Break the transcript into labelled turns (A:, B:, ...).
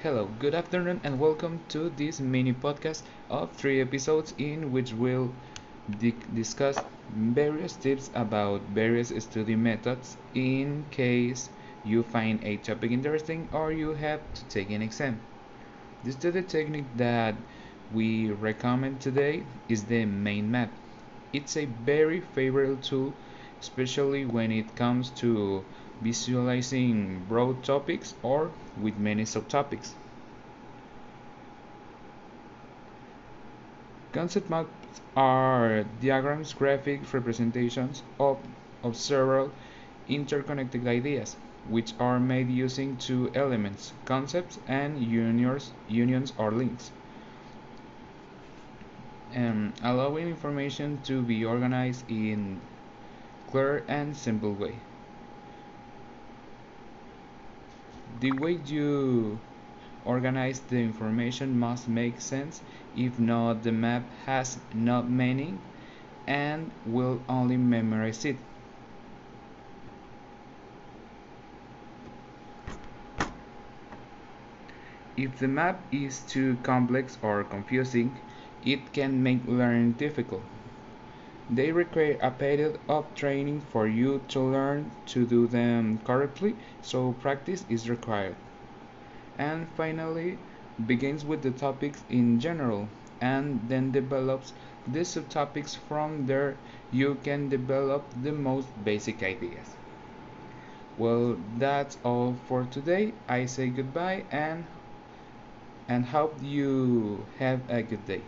A: Hello, good afternoon, and welcome to this mini podcast of three episodes in which we'll di- discuss various tips about various study methods in case you find a topic interesting or you have to take an exam. The study technique that we recommend today is the main map. It's a very favorable tool, especially when it comes to visualizing broad topics or with many subtopics. Concept maps are diagrams, graphic representations of, of several interconnected ideas, which are made using two elements, concepts and unions, unions or links, um, allowing information to be organized in clear and simple way. The way you organize the information must make sense, if not the map has no meaning and will only memorize it. If the map is too complex or confusing, it can make learning difficult. They require a period of training for you to learn to do them correctly, so practice is required. And finally, begins with the topics in general and then develops the subtopics from there you can develop the most basic ideas. Well, that's all for today. I say goodbye and and hope you have a good day.